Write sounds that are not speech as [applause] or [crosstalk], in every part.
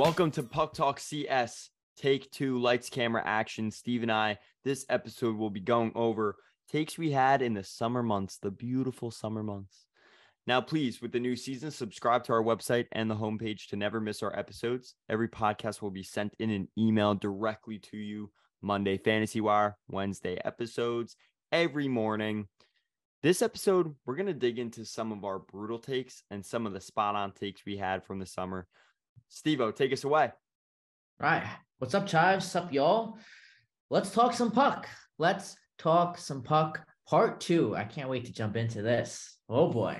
Welcome to Puck Talk CS. Take two, lights, camera, action. Steve and I, this episode will be going over takes we had in the summer months, the beautiful summer months. Now, please, with the new season, subscribe to our website and the homepage to never miss our episodes. Every podcast will be sent in an email directly to you. Monday, Fantasy Wire, Wednesday episodes every morning. This episode, we're going to dig into some of our brutal takes and some of the spot on takes we had from the summer. Steve take us away. Right. What's up, Chives? What's up, y'all? Let's talk some puck. Let's talk some puck part two. I can't wait to jump into this. Oh boy.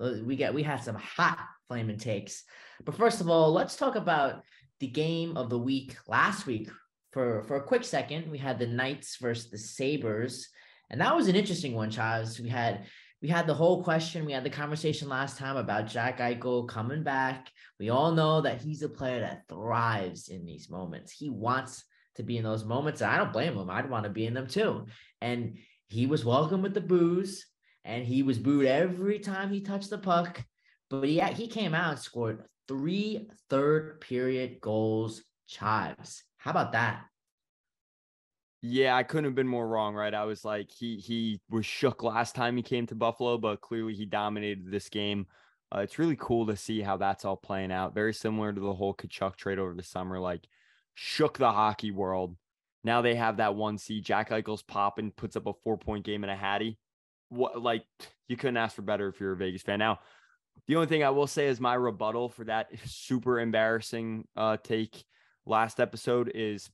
Uh, we got we had some hot flaming takes. But first of all, let's talk about the game of the week last week. For for a quick second, we had the Knights versus the Sabres. And that was an interesting one, Chaz. We had we had the whole question. We had the conversation last time about Jack Eichel coming back. We all know that he's a player that thrives in these moments. He wants to be in those moments. I don't blame him. I'd want to be in them too. And he was welcome with the booze, and he was booed every time he touched the puck. But yeah, he came out and scored three third period goals, chives. How about that? Yeah, I couldn't have been more wrong, right? I was like, he he was shook last time he came to Buffalo, but clearly he dominated this game. Uh, it's really cool to see how that's all playing out. Very similar to the whole Tkachuk trade over the summer, like shook the hockey world. Now they have that one seed. Jack Eichel's popping, puts up a four point game and a Hattie. What like you couldn't ask for better if you're a Vegas fan. Now, the only thing I will say is my rebuttal for that [laughs] super embarrassing uh, take last episode is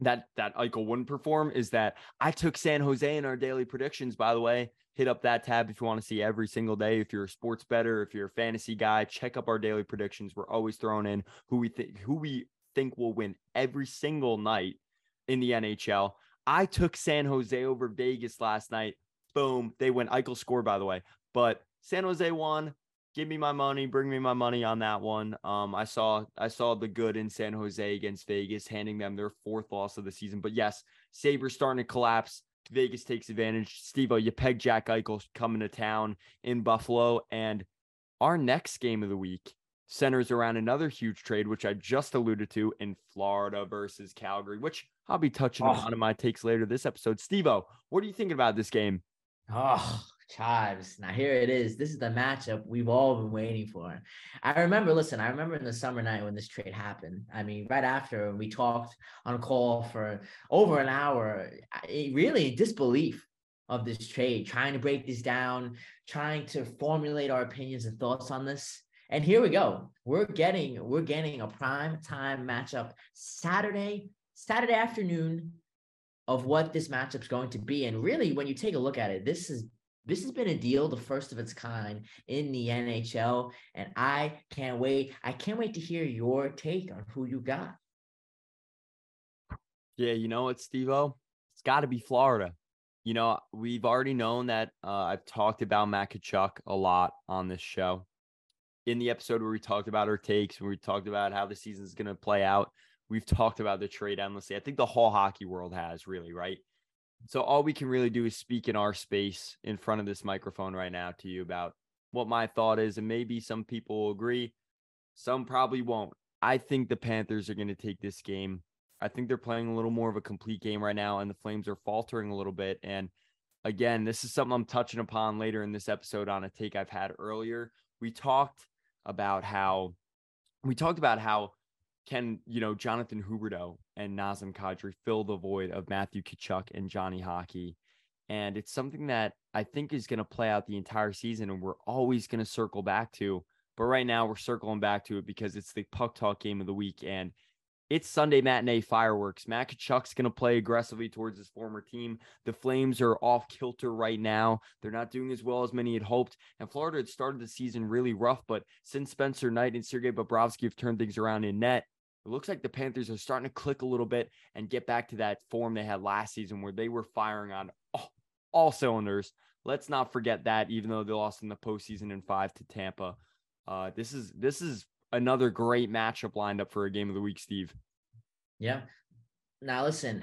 that that Eichel wouldn't perform is that I took San Jose in our daily predictions. By the way, hit up that tab if you want to see every single day. If you're a sports better, if you're a fantasy guy, check up our daily predictions. We're always throwing in who we think who we think will win every single night in the NHL. I took San Jose over Vegas last night. Boom, they went. Eichel scored by the way, but San Jose won give me my money, bring me my money on that one. Um, I saw I saw the good in San Jose against Vegas, handing them their fourth loss of the season. But yes, Sabres starting to collapse. Vegas takes advantage. Steve, you peg Jack Eichel coming to town in Buffalo. And our next game of the week centers around another huge trade, which I just alluded to in Florida versus Calgary, which I'll be touching oh. on in my takes later this episode. Steve what are you thinking about this game? Oh, Chives. Now here it is. This is the matchup we've all been waiting for. I remember, listen, I remember in the summer night when this trade happened. I mean, right after we talked on call for over an hour, really disbelief of this trade, trying to break this down, trying to formulate our opinions and thoughts on this. And here we go. We're getting we're getting a prime time matchup Saturday, Saturday afternoon of what this matchup's going to be. And really, when you take a look at it, this is this has been a deal, the first of its kind in the NHL, and I can't wait. I can't wait to hear your take on who you got. Yeah, you know what, Steve It's got to be Florida. You know, we've already known that uh, I've talked about Matt Tkachuk a lot on this show. In the episode where we talked about our takes, where we talked about how the season's going to play out, we've talked about the trade endlessly. I think the whole hockey world has really, right? So all we can really do is speak in our space in front of this microphone right now to you about what my thought is. And maybe some people will agree, some probably won't. I think the Panthers are going to take this game. I think they're playing a little more of a complete game right now, and the Flames are faltering a little bit. And again, this is something I'm touching upon later in this episode on a take I've had earlier. We talked about how we talked about how can you know Jonathan Huberdeau and Nazem Kadri fill the void of Matthew Tkachuk and Johnny Hockey, and it's something that I think is going to play out the entire season, and we're always going to circle back to. But right now, we're circling back to it because it's the puck talk game of the week, and it's Sunday matinee fireworks. Matt Tkachuk's going to play aggressively towards his former team. The Flames are off kilter right now. They're not doing as well as many had hoped. And Florida had started the season really rough, but since Spencer Knight and Sergei Bobrovsky have turned things around in net, it looks like the Panthers are starting to click a little bit and get back to that form they had last season where they were firing on all, cylinders. Let's not forget that, even though they lost in the postseason in five to Tampa. Uh, this is this is another great matchup lined up for a game of the week, Steve. Yeah. Now listen,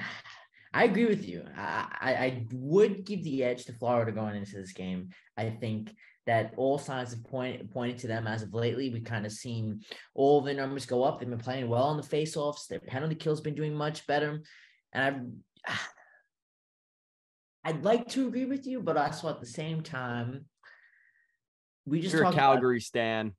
I agree with you. I, I, I would give the edge to Florida going into this game. I think that all signs have point, pointed to them as of lately. We've kind of seen all their numbers go up. They've been playing well on the faceoffs. Their penalty kill's been doing much better. And I've [sighs] I'd like to agree with you, but also at the same time, we just You're a Calgary about, stan.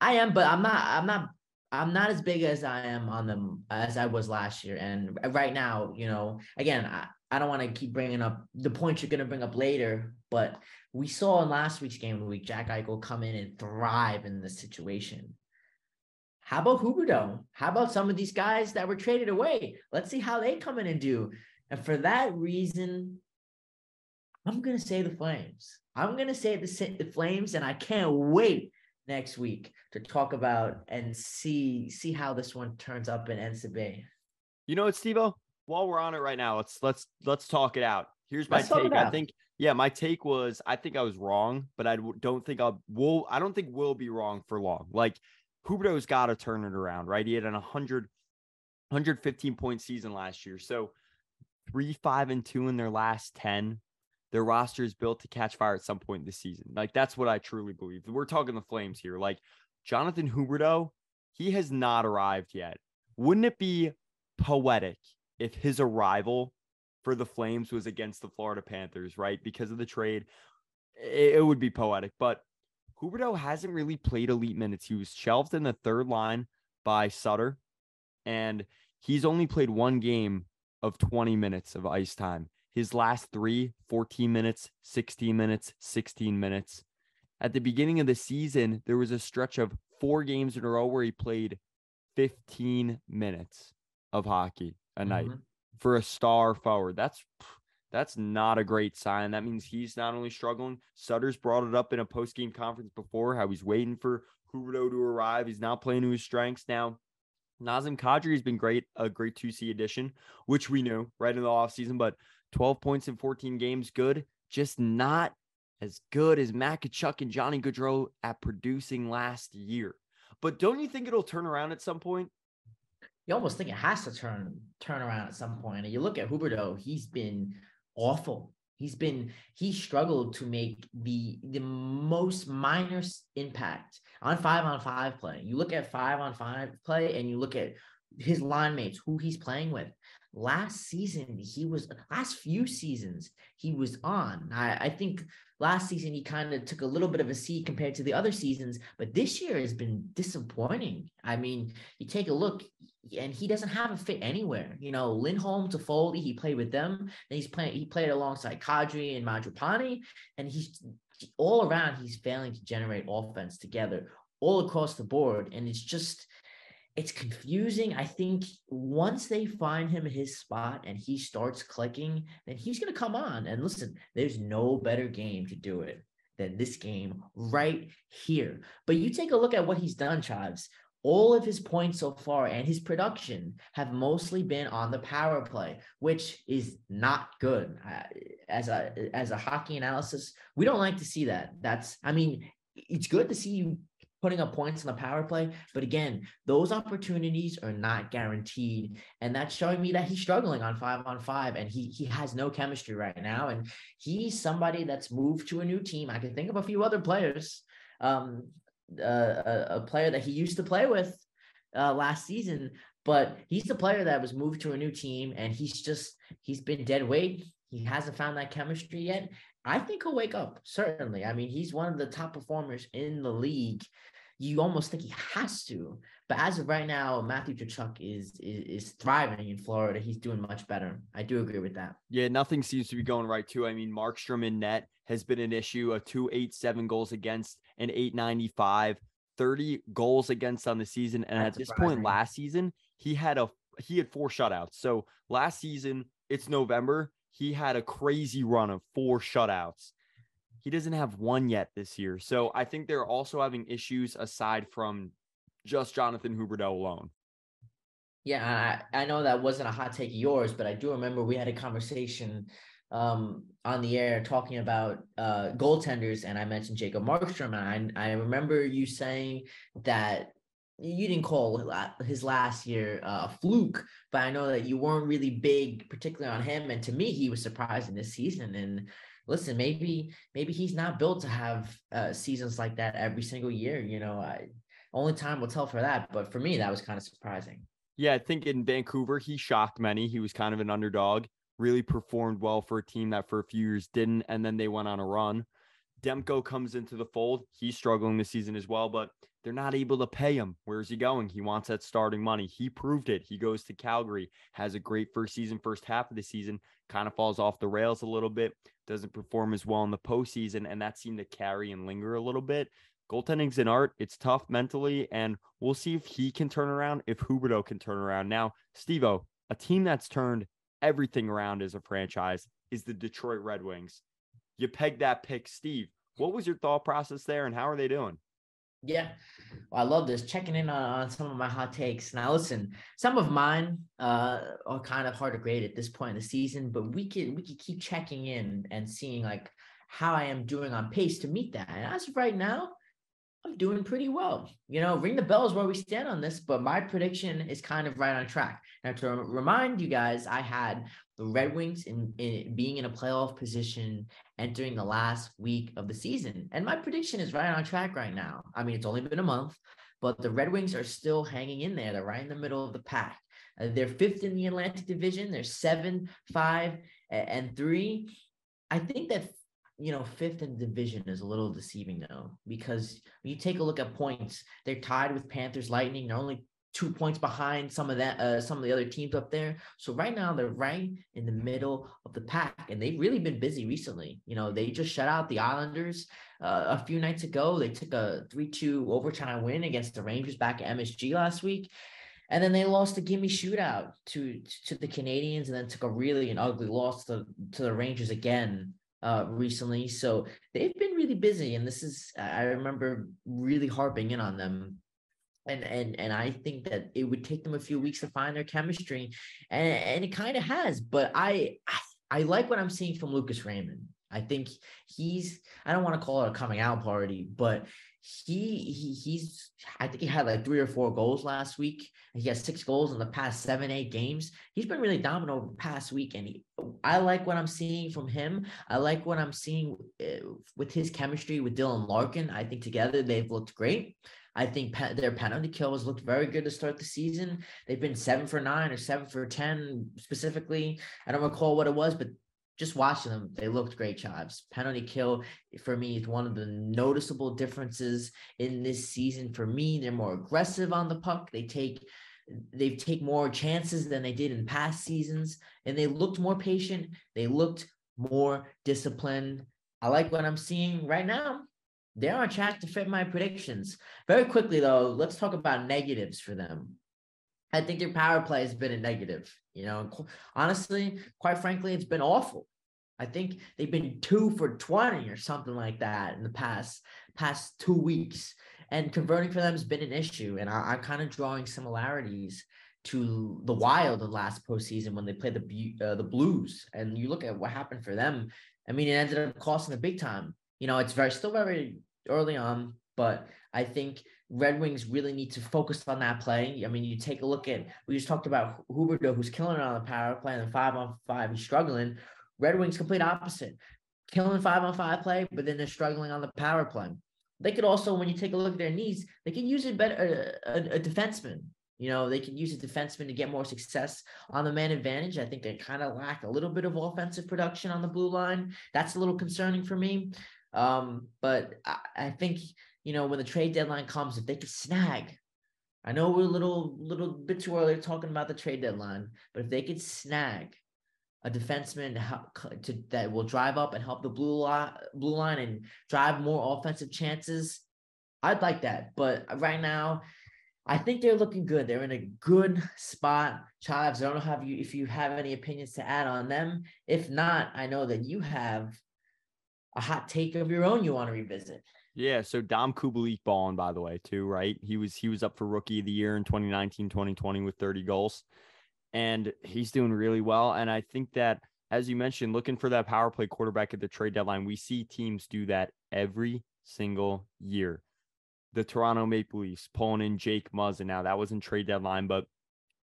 I am, but I'm not. I'm not. I'm not as big as I am on them as I was last year. And right now, you know, again, I, I don't want to keep bringing up the points you're going to bring up later, but we saw in last week's game of the week Jack Eichel come in and thrive in this situation. How about Huberdeau? How about some of these guys that were traded away? Let's see how they come in and do. And for that reason, I'm going to say the Flames. I'm going to say the, the Flames, and I can't wait next week to talk about and see see how this one turns up in NCAA. You know what, Stevo? While we're on it right now, let's let's let's talk it out. Here's my let's take. I think yeah, my take was I think I was wrong, but I don't think I'll will I don't think we'll be wrong for long. Like Huberdeau's got to turn it around, right? He had an 100 115 point season last year. So three, five, and two in their last 10. Their roster is built to catch fire at some point this season. Like that's what I truly believe. We're talking the Flames here. Like Jonathan Huberdeau, he has not arrived yet. Wouldn't it be poetic if his arrival for the Flames was against the Florida Panthers, right? Because of the trade, it, it would be poetic. But Huberdeau hasn't really played elite minutes. He was shelved in the third line by Sutter, and he's only played one game of 20 minutes of ice time. His last three, 14 minutes, 16 minutes, 16 minutes. At the beginning of the season, there was a stretch of four games in a row where he played 15 minutes of hockey a mm-hmm. For a star forward. That's that's not a great sign. That means he's not only struggling. Sutter's brought it up in a post-game conference before how he's waiting for Huberdeau to arrive. He's not playing to his strengths now. Nazem Kadri has been great, a great 2C addition, which we knew right in the offseason, but 12 points in 14 games, good. Just not as good as Matt Tkachuk and Johnny Gaudreau at producing last year. But don't you think it'll turn around at some point? You almost think it has to turn turn around at some point. And you look at Huberdeau, he's been awful He's been he struggled to make the the most minor impact on five on five play. You look at five on five play and you look at his line mates, who he's playing with. Last season, he was last few seasons he was on. I, I think last season he kind of took a little bit of a seat compared to the other seasons, but this year has been disappointing. I mean, you take a look, and he doesn't have a fit anywhere. You know, Lindholm Toffoli, he played with them, and he's playing. He played alongside Kadri and Mangiapane, and he's all around. He's failing to generate offense together all across the board, and it's just it's confusing. I think once they find him his spot and he starts clicking, then he's going to come on. And listen, there's no better game to do it than this game right here. But you take a look at what he's done, Chives. All of his points so far and his production have mostly been on the power play, which is not good. Uh, as a as a hockey analysis, we don't like to see that. That's I mean, it's good to see you putting up points in the power play. But again, those opportunities are not guaranteed. And that's showing me that he's struggling on five on five and he he has no chemistry right now. And he's somebody that's moved to a new team. I can think of a few other players. Um, uh, a, a player that he used to play with uh, last season, but he's the player that was moved to a new team and he's just he's been dead weight. He hasn't found that chemistry yet. I think he'll wake up. Certainly. I mean, he's one of the top performers in the league you almost think he has to. But as of right now, Matthew Tkachuk is, is is thriving in Florida. He's doing much better. I do agree with that. Yeah, nothing seems to be going right too. I mean, Markstrom in net has been an issue. A two eight seven goals against, an eight ninety five. 30 goals against on the season. And That's at this surprising. point last season, he had a he had four shutouts. So last season, it's November. He had a crazy run of four shutouts. He doesn't have one yet this year. So I think they're also having issues aside from just Jonathan Huberdeau alone. Yeah, I, I know that wasn't a hot take of yours, but I do remember we had a conversation um, on the air talking about uh, goaltenders, and I mentioned Jacob Markstrom, and I, I remember you saying that you didn't call his last year uh, a fluke, but I know that you weren't really big, particularly on him. And to me, he was surprising this season. And listen, maybe maybe he's not built to have uh, seasons like that every single year. You know, I, only time will tell for that. But for me, that was kind of surprising. Yeah, I think in Vancouver, he shocked many. He was kind of an underdog, really performed well for a team that for a few years didn't, and then they went on a run. Demko comes into the fold. He's struggling this season as well, but they're not able to pay him. Where's he going? He wants that starting money. He proved it. He goes to Calgary, has a great first season, first half of the season, kind of falls off the rails a little bit, doesn't perform as well in the postseason, and that seemed to carry and linger a little bit. Goaltending's an art. It's tough mentally, and we'll see if he can turn around, if Huberdeau can turn around. Now, Stevo, a team that's turned everything around as a franchise is the Detroit Red Wings. You pegged that pick, Steve. What was your thought process there, and how are they doing? Yeah, well, I love this. Checking in on, on, some of my hot takes. Now, listen, some of mine uh, are kind of hard to grade at this point in the season, but we could we could keep checking in and seeing like how I am doing on pace to meet that. And as of right now, I'm doing pretty well. You know, ring the bells where we stand on this, but my prediction is kind of right on track. Now, to remind you guys, I had the Red Wings in, in, being in a playoff position entering the last week of the season. And my prediction is right on track right now. I mean, it's only been a month, but the Red Wings are still hanging in there. They're right in the middle of the pack. Uh, they're fifth in the Atlantic Division. They're seven, five, and three. I think that you know, fifth in division is a little deceiving though, because you take a look at points, they're tied with Panthers Lightning. They're only two points behind some of that, uh, some of the other teams up there. So right now they're right in the middle of the pack, and they've really been busy recently. You know, they just shut out the Islanders uh, a few nights ago. They took a three-two overtime win against the Rangers back at MSG last week. And then they lost a gimme shootout to to the Canadiens, and then took a really an ugly loss to, to the Rangers again uh, recently. So they've been really busy, and this is I remember really harping in on them. And and and I think that it would take them a few weeks to find their chemistry, and and it kind of has. But I, I I like what I'm seeing from Lucas Raymond. I think he's I don't want to call it a coming out party, but he, he he's I think he had like three or four goals last week. He has six goals in the past seven eight games. He's been really dominant over the past week, and he, I like what I'm seeing from him. I like what I'm seeing eh, with his chemistry with Dylan Larkin. I think together they've looked great. I think pe- their penalty kills looked very good to start the season. They've been seven for nine or seven for ten specifically. I don't recall what it was, but just watching them, they looked great, Chives. Penalty kill for me is one of the noticeable differences in this season. For me, they're more aggressive on the puck. They take they take more chances than they did in past seasons, and they looked more patient. They looked more disciplined. I like what I'm seeing right now. They're on track to fit my predictions. Very quickly, though, let's talk about negatives for them. I think their power play has been a negative. You know, honestly, quite frankly, it's been awful. I think they've been two for 20 or something like that in the past past two weeks. And converting for them has been an issue. And I, am kind of drawing similarities to the Wild in last postseason when they played the uh, the Blues. And you look at what happened for them. I mean, it ended up costing them big time. You know, it's very still very early on, but I think Red Wings really need to focus on that play. I mean, you take a look at we just talked about Huberdeau, who's killing it on the power play, and five on five, he's struggling. Red Wings complete opposite, killing five on five play, but then they're struggling on the power play. They could also, when you take a look at their needs, they could use it better a, a, a defenseman. You know, they can use a defenseman to get more success on the man advantage. I think they kind of lack a little bit of offensive production on the blue line. That's a little concerning for me. Um, but I, I think you know, when the trade deadline comes, if they could snag, I know we're a little little bit too early talking about the trade deadline, but if they could snag a defenseman to to, that will drive up and help the blue line, blue line and drive more offensive chances, I'd like that. But right now, I think they're looking good. They're in a good spot. Chives, I don't know you if you have any opinions to add on them. If not, I know that you have a hot take of your own you want to revisit. Yeah, so Dom Kubalik balling by the way too, right? He was he was up for rookie of the year in 2019, 2020 with 30 goals. And he's doing really well and I think that as you mentioned looking for that power play quarterback at the trade deadline, we see teams do that every single year. The Toronto Maple Leafs pulling in Jake Muzzin. Now that was in trade deadline, but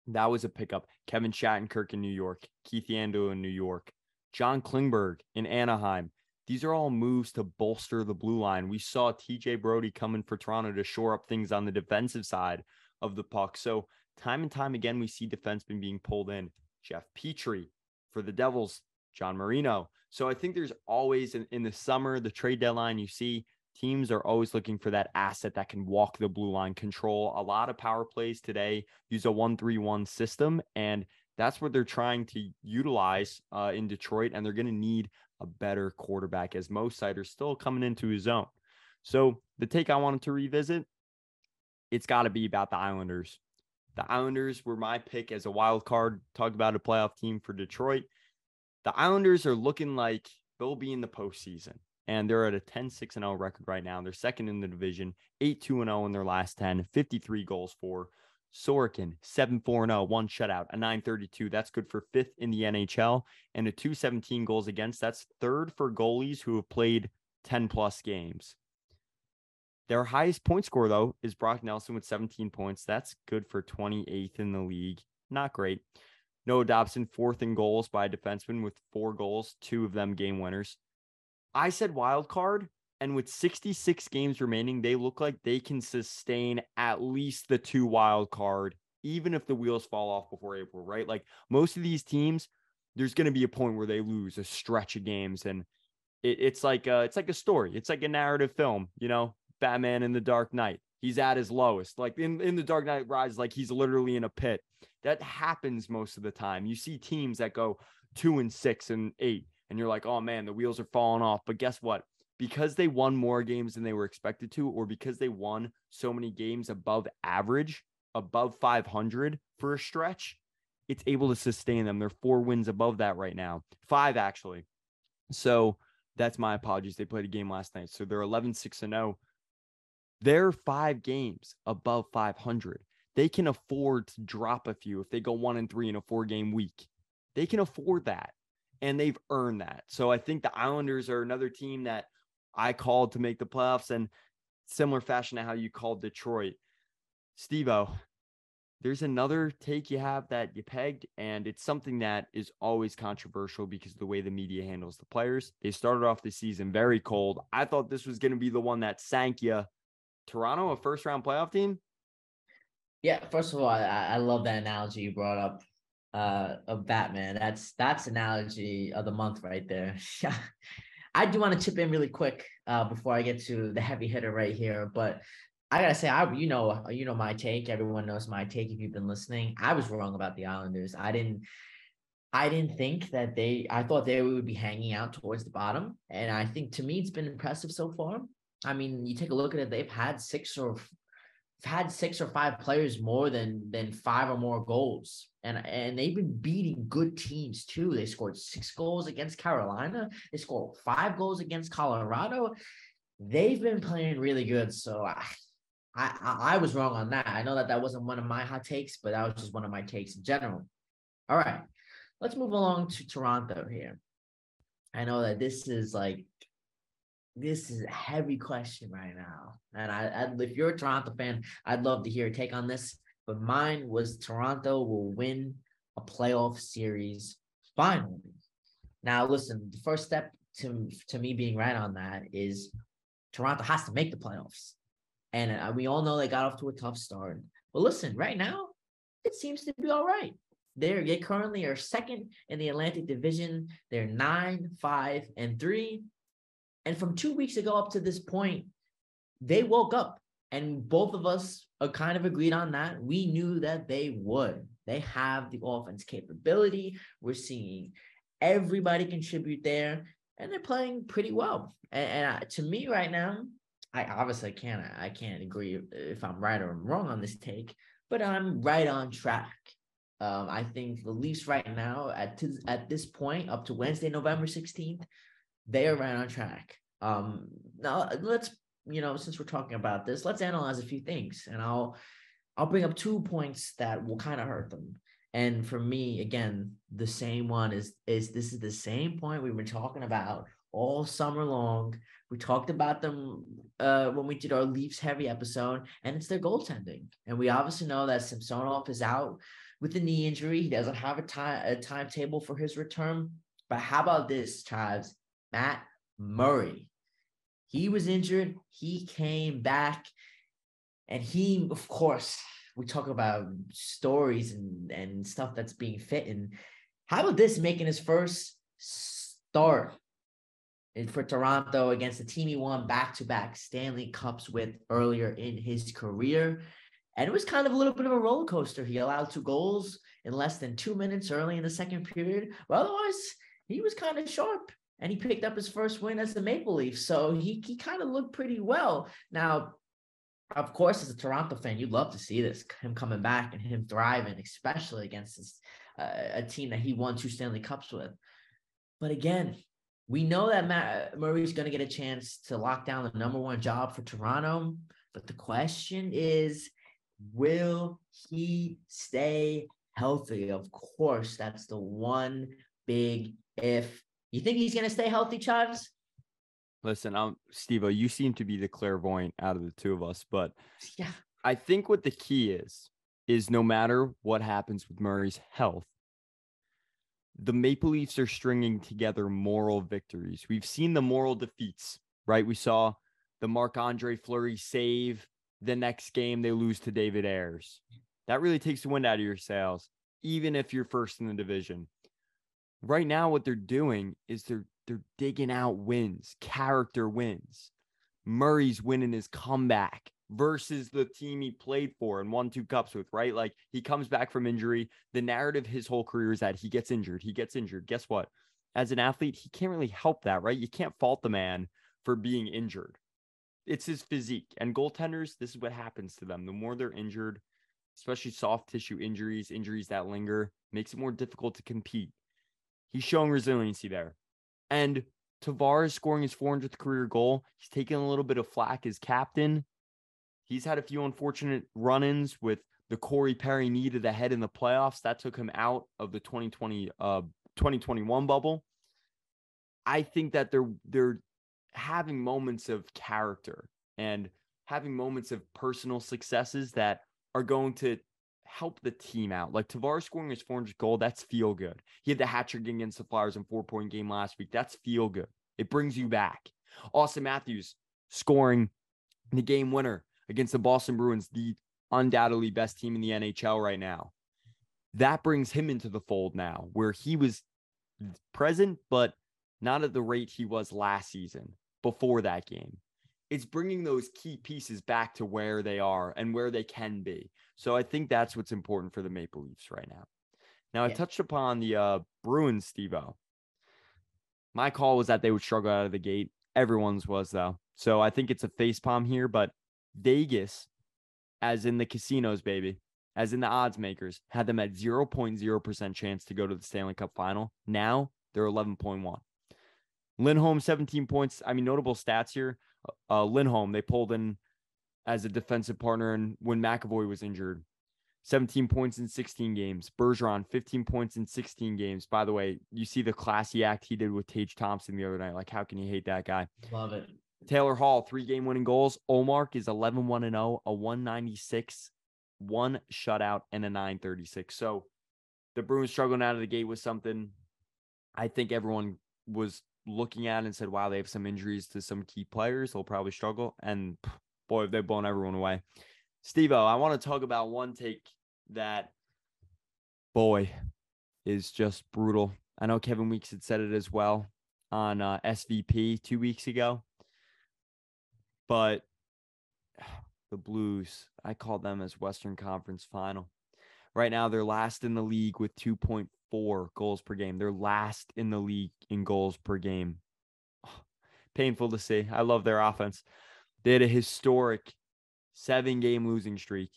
that was a pickup. Kevin Shattenkirk in New York, Keith Yandle in New York, John Klingberg in Anaheim These are all moves to bolster the blue line. We saw TJ Brodie coming for Toronto to shore up things on the defensive side of the puck. So, time and time again, we see defensemen being pulled in. Jeff Petry for the Devils, John Marino. So, I think there's always in, in the summer, the trade deadline, you see teams are always looking for that asset that can walk the blue line control. A lot of power plays today use a 1 3 1 system. And that's what they're trying to utilize uh, in Detroit. And they're going to need a better quarterback as most sides are still coming into his zone. So the take I wanted to revisit, it's got to be about the Islanders. The Islanders were my pick as a wild card. Talked about a playoff team for Detroit. The Islanders are looking like they'll be in the postseason and they're at a 10 6 0 record right now. They're second in the division, 8 2 0 in their last 10, 53 goals for. Sorokin, 7 4 0, one shutout, a 932. That's good for fifth in the NHL, and a 217 goals against. That's third for goalies who have played 10 plus games. Their highest point score, though, is Brock Nelson with 17 points. That's good for 28th in the league. Not great. Noah Dobson, fourth in goals by a defenseman with four goals, two of them game winners. I said wild card, and with 66 games remaining, they look like they can sustain at least the two wild card, even if the wheels fall off before April, right? Like most of these teams, there's going to be a point where they lose a stretch of games, and it, it's like a, it's like a story. It's like a narrative film, you know. Batman in the Dark Knight. He's at his lowest. Like in, in the Dark Knight Rise, like he's literally in a pit. That happens most of the time. You see teams that go two and six and eight and you're like, oh man, the wheels are falling off. But guess what? Because they won more games than they were expected to, or because they won so many games above average, above 500 for a stretch, it's able to sustain them. They're four wins above that right now, five actually. So that's my apologies. They played a game last night. So they're 11 6 and 0. They're five games above 500. They can afford to drop a few if they go one and three in a four game week. They can afford that and they've earned that. So I think the Islanders are another team that I called to make the playoffs and similar fashion to how you called Detroit. Stevo, there's another take you have that you pegged, and it's something that is always controversial because the way the media handles the players. They started off the season very cold. I thought this was going to be the one that sank you. Toronto, a first round playoff team? Yeah, first of all, I, I love that analogy you brought up uh of Batman. That's that's analogy of the month right there. [laughs] I do want to chip in really quick uh before I get to the heavy hitter right here, but I gotta say, I you know you know my take. Everyone knows my take if you've been listening. I was wrong about the Islanders. I didn't I didn't think that they I thought they would be hanging out towards the bottom. And I think to me it's been impressive so far. I mean, you take a look at it, they've had six or had six or five players more than than five or more goals. And and they've been beating good teams too. They scored six goals against carolina. They scored five goals against colorado. They've been playing really good. So I, I i was wrong on that. I know that that wasn't one of my hot takes but that was just one of my takes in general. All right. Let's move along to toronto here. I know that this is like this is a heavy question right now. And I, I, if you're a Toronto fan, I'd love to hear your take on this. But mine was Toronto will win a playoff series finally. Now, listen, the first step to, to me being right on that is Toronto has to make the playoffs. And uh, we all know they got off to a tough start. But listen, right now, it seems to be all right. They're, they currently are second in the Atlantic Division. They're nine, five, and three. And from two weeks ago up to this point, they woke up and both of us are kind of agreed on that. We knew that they would. They have the offense capability. We're seeing everybody contribute there, and they're playing pretty well. And, and to me, right now, I obviously can't. I can't agree if I'm right or I'm wrong on this take, but I'm right on track. Um, I think the Leafs right now at t- at this point, up to Wednesday, November sixteenth, they are right on track. Um, now let's you know since we're talking about this, let's analyze a few things, and I'll I'll bring up two points that will kind of hurt them. And for me, again, the same one is is this is the same point we've been talking about all summer long. We talked about them uh, when we did our Leafs heavy episode, and it's their goaltending. And we obviously know that Samsonov is out with a knee injury. He doesn't have a time a timetable for his return. But how about this, Chives? Matt Murray. He was injured. He came back. And he, of course, we talk about stories and, and stuff that's being fit. And how about this making his first start for Toronto against the team he won back to back Stanley Cups with earlier in his career? And it was kind of a little bit of a roller coaster. He allowed two goals in less than two minutes early in the second period. But otherwise, he was kind of sharp and he picked up his first win as the Maple Leaf. So he, he kind of looked pretty well. Now, of course, as a Toronto fan, you'd love to see this him coming back and him thriving, especially against this, uh, a team that he won two Stanley Cups with. But again, we know that Matt Murray's going to get a chance to lock down the number one job for Toronto. But the question is, will he stay healthy? Of course, that's the one big if. You think he's going to stay healthy, Charles? Listen, I'm Steve, you seem to be the clairvoyant out of the two of us, but [laughs] yeah, I think what the key is is no matter what happens with Murray's health, the Maple Leafs are stringing together moral victories. We've seen the moral defeats, right? We saw the Marc Andre Fleury save. The next game, they lose to David Ayres. That really takes the wind out of your sails, even if you're first in the division. Right now, what they're doing is they're they're digging out wins, character wins. Murray's winning his comeback versus the team he played for and won two cups with, right? Like he comes back from injury. The narrative his whole career is that he gets injured. He gets injured. Guess what? As an athlete, he can't really help that, right? You can't fault the man for being injured. It's his physique. And goaltenders, this is what happens to them. The more they're injured, especially soft tissue injuries, injuries that linger, makes it more difficult to compete. He's showing resiliency there. And Tavares scoring his 400th career goal. He's taking a little bit of flack as captain. He's had a few unfortunate run ins with the Corey Perry knee to the head in the playoffs. That took him out of the 2020 uh 2021 bubble. I think that they're they're having moments of character and having moments of personal successes that are going to help the team out. Like Tavares scoring his 400th goal, that's feel good. He had the hat trick against the Flyers in four point game last week. That's feel good. It brings you back. Auston Matthews scoring the game winner against the Boston Bruins, the undoubtedly best team in the NHL right now. That brings him into the fold now, where he was present, but not at the rate he was last season before that game. It's bringing those key pieces back to where they are and where they can be. So I think that's what's important for the Maple Leafs right now. Now, yeah. I touched upon the uh, Bruins, Steve My call was that they would struggle out of the gate. Everyone's was, though. So I think it's a face palm here, but Vegas, as in the casinos, baby, as in the odds makers, had them at 0.0% chance to go to the Stanley Cup final. Now they're 11.1. Lindholm, 17 points. I mean, notable stats here. Uh, Lindholm, they pulled in as a defensive partner and when McAvoy was injured. 17 points in 16 games. Bergeron, 15 points in 16 games. By the way, you see the classy act he did with Tage Thompson the other night. Like, how can you hate that guy? Love it. Taylor Hall, three game winning goals. Ullmark is 11 1 0, a 196, one shutout, and a 936. So the Bruins struggling out of the gate was something I think everyone was looking at and said, wow, they have some injuries to some key players. They'll probably struggle. And boy, they've blown everyone away. Steve I want to talk about one take that, boy, is just brutal. I know Kevin Weeks had said it as well on uh, SVP two weeks ago but [sighs] the Blues, I call them as Western Conference final. Right now, they're last in the league with 2.4 goals per game. They're last in the league in goals per game. [sighs] painful to see. I love their offense. They had a historic seven game losing streak.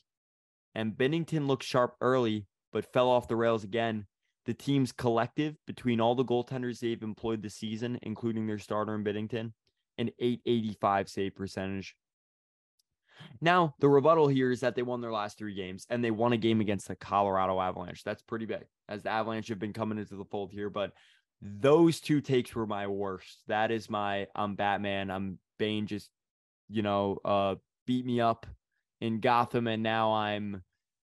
And Binnington looked sharp early, but fell off the rails again. The team's collective, between all the goaltenders they've employed this season, including their starter in Binnington, an 885 save percentage. Now, the rebuttal here is that they won their last three games and they won a game against the Colorado Avalanche. That's pretty big as the Avalanche have been coming into the fold here. But those two takes were my worst. That is my I'm Batman. I'm Bane just, you know, uh beat me up in Gotham and now I'm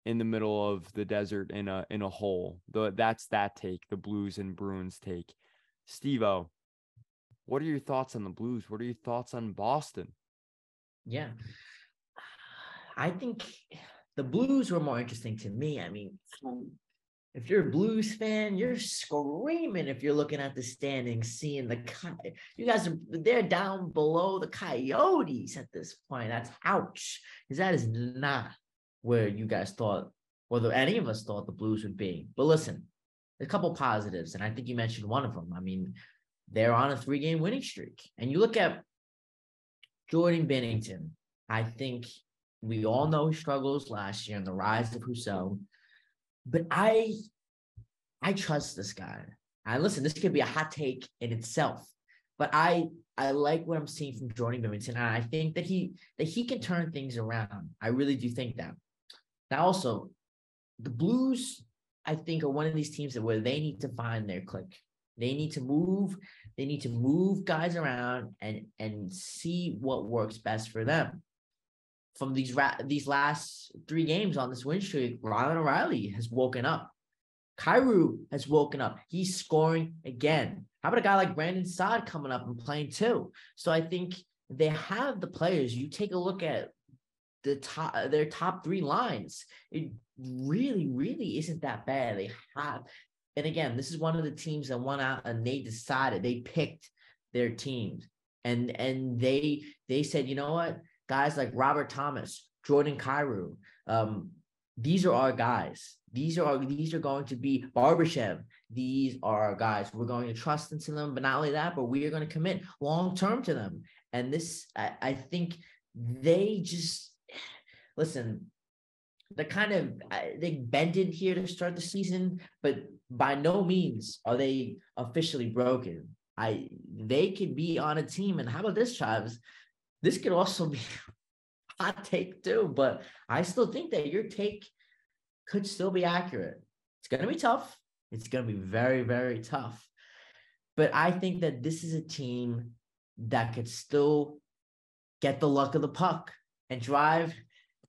in the middle of the desert in a in a hole. The that's that take, the Blues and Bruins take. Stevo, What are your thoughts on the Blues? What are your thoughts on Boston? Yeah. I think the Blues were more interesting to me. I mean, if you're a Blues fan, you're screaming if you're looking at the standings, seeing the you guys are they're down below the Coyotes at this point. That's ouch, because that is not where you guys thought, whether any of us thought the Blues would be. But listen, a couple positives, and I think you mentioned one of them. I mean, they're on a three-game winning streak, and you look at Jordan Binnington. I think we all know his struggles last year and the rise of Husso, but I, I trust this guy. I listen. This could be a hot take in itself, but I I like what I'm seeing from Jordan Binnington, and I think that he that he can turn things around. I really do think that. Now, also, the Blues, I think, are one of these teams that where they need to find their click. They need to move. They need to move guys around and and see what works best for them. From these ra- these last three games on this win streak, Ryan O'Reilly has woken up. Kyrou has woken up. He's scoring again. How about a guy like Brandon Saad coming up and playing too? So I think they have the players. You take a look at the top their top three lines. It really, really isn't that bad. They have, and again, this is one of the teams that won out and they decided they picked their teams. And and they they said, you know what, guys like Robert Thomas, Jordan Kyrou, um, these are our guys. These are these are going to be Barbashev. These are our guys. We're going to trust into them, but not only that, but we are going to commit long term to them. And this, I, I think, they just listen, they're kind of they bended here to start the season, but by no means are they officially broken. I they could be on a team, and how about this, Chives? This could also be [laughs] hot take too, but I still think that your take could still be accurate. It's gonna be tough. It's gonna be very, very tough. But I think that this is a team that could still get the luck of the puck and drive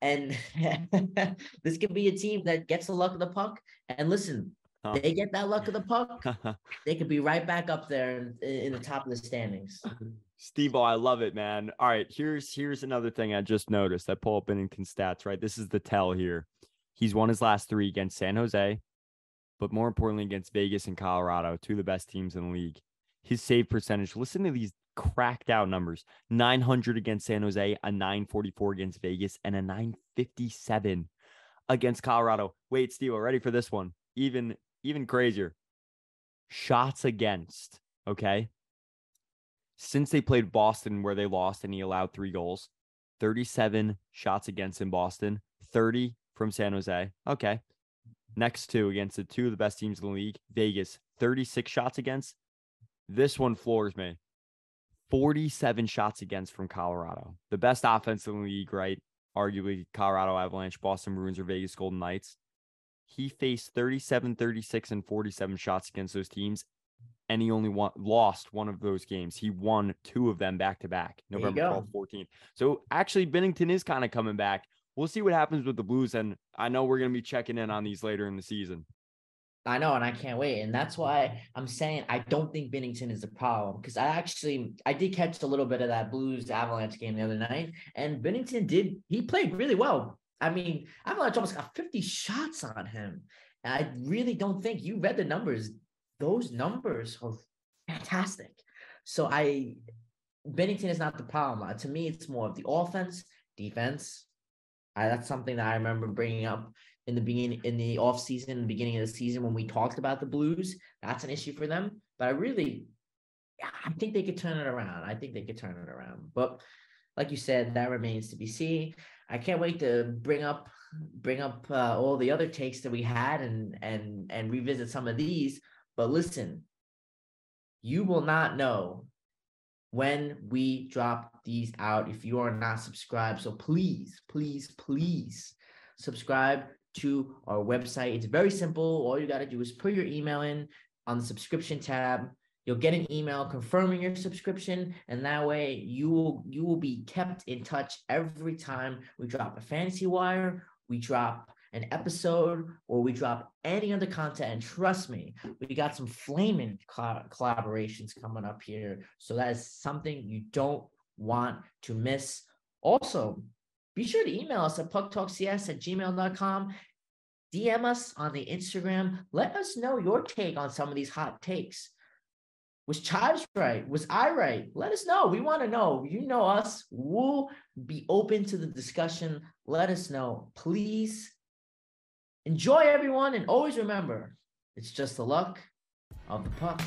and [laughs] this could be a team that gets the luck of the puck. And listen, they get that luck of the puck, [laughs] they could be right back up there in, in the top of the standings. Steve, I love it, man. All right, here's here's another thing I just noticed. I pull up Binnington stats, right? This is the tell here. He's won his last three against San Jose, but more importantly against Vegas and Colorado, two of the best teams in the league. His save percentage. Listen to these cracked out numbers 900 against San Jose, a 944 against Vegas, and a 957 against Colorado. Wait, Steve, ready for this one? Even even crazier. Shots against, okay? Since they played Boston where they lost and he allowed 3 goals, 37 shots against in Boston, 30 from San Jose. Okay. Next two against the two of the best teams in the league, Vegas, 36 shots against. This one floors me. 47 shots against from Colorado. The best offense in the league, right? Arguably Colorado Avalanche, Boston Bruins, or Vegas Golden Knights. He faced 37, 36, and 47 shots against those teams, and he only won, lost one of those games. He won two of them back to back, November 12th, 14th. So actually, Binnington is kind of coming back. We'll see what happens with the Blues, and I know we're going to be checking in on these later in the season. I know, and I can't wait. And that's why I'm saying I don't think Binnington is a problem because I actually I did catch a little bit of that Blues Avalanche game the other night, and Binnington did he played really well. I mean, Avalanche almost got 50 shots on him. And I really don't think you read the numbers. Those numbers are fantastic. So I Binnington is not the problem. Uh, to me, it's more of the offense, defense. I, that's something that I remember bringing up in the beginning in the off season, the beginning of the season when we talked about the Blues. That's an issue for them. But I really, I think they could turn it around. I think they could turn it around. But like you said, that remains to be seen. I can't wait to bring up bring up uh, all the other takes that we had and and and revisit some of these. But listen, you will not know when we drop these out if you are not subscribed. So please, please, please subscribe to our website. It's very simple. All you got to do is put your email in on the subscription tab. You'll get an email confirming your subscription, and that way you will you will be kept in touch every time we drop a fantasy wire, we drop an episode or we drop any other content. And trust me, we got some flaming collaborations coming up here. So that is something you don't want to miss. Also, be sure to email us at pucktalkcs at gmail.com. DM us on the Instagram. Let us know your take on some of these hot takes. Was Chives right? Was I right? Let us know. We want to know. You know us. We'll be open to the discussion. Let us know. Please enjoy everyone and always remember it's just the luck of the puck.